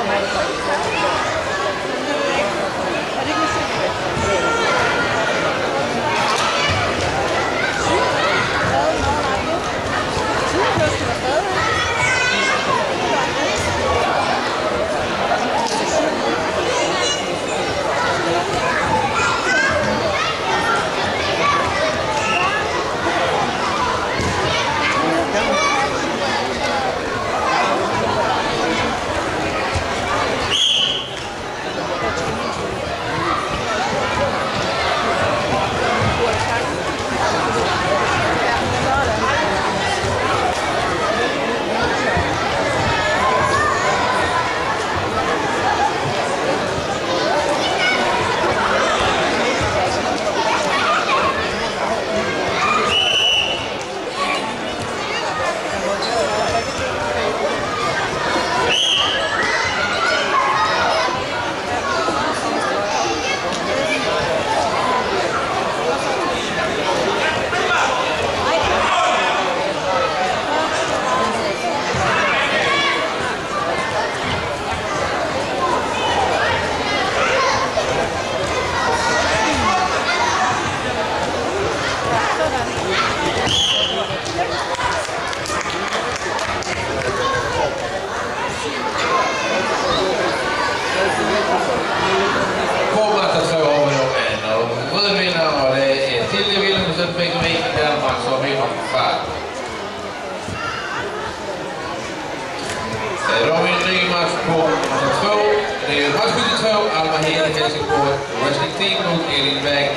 của mày. 5. Robin på 2. Det är match 72, Alma Hedekes på Wrestling Team mot Elin Wägner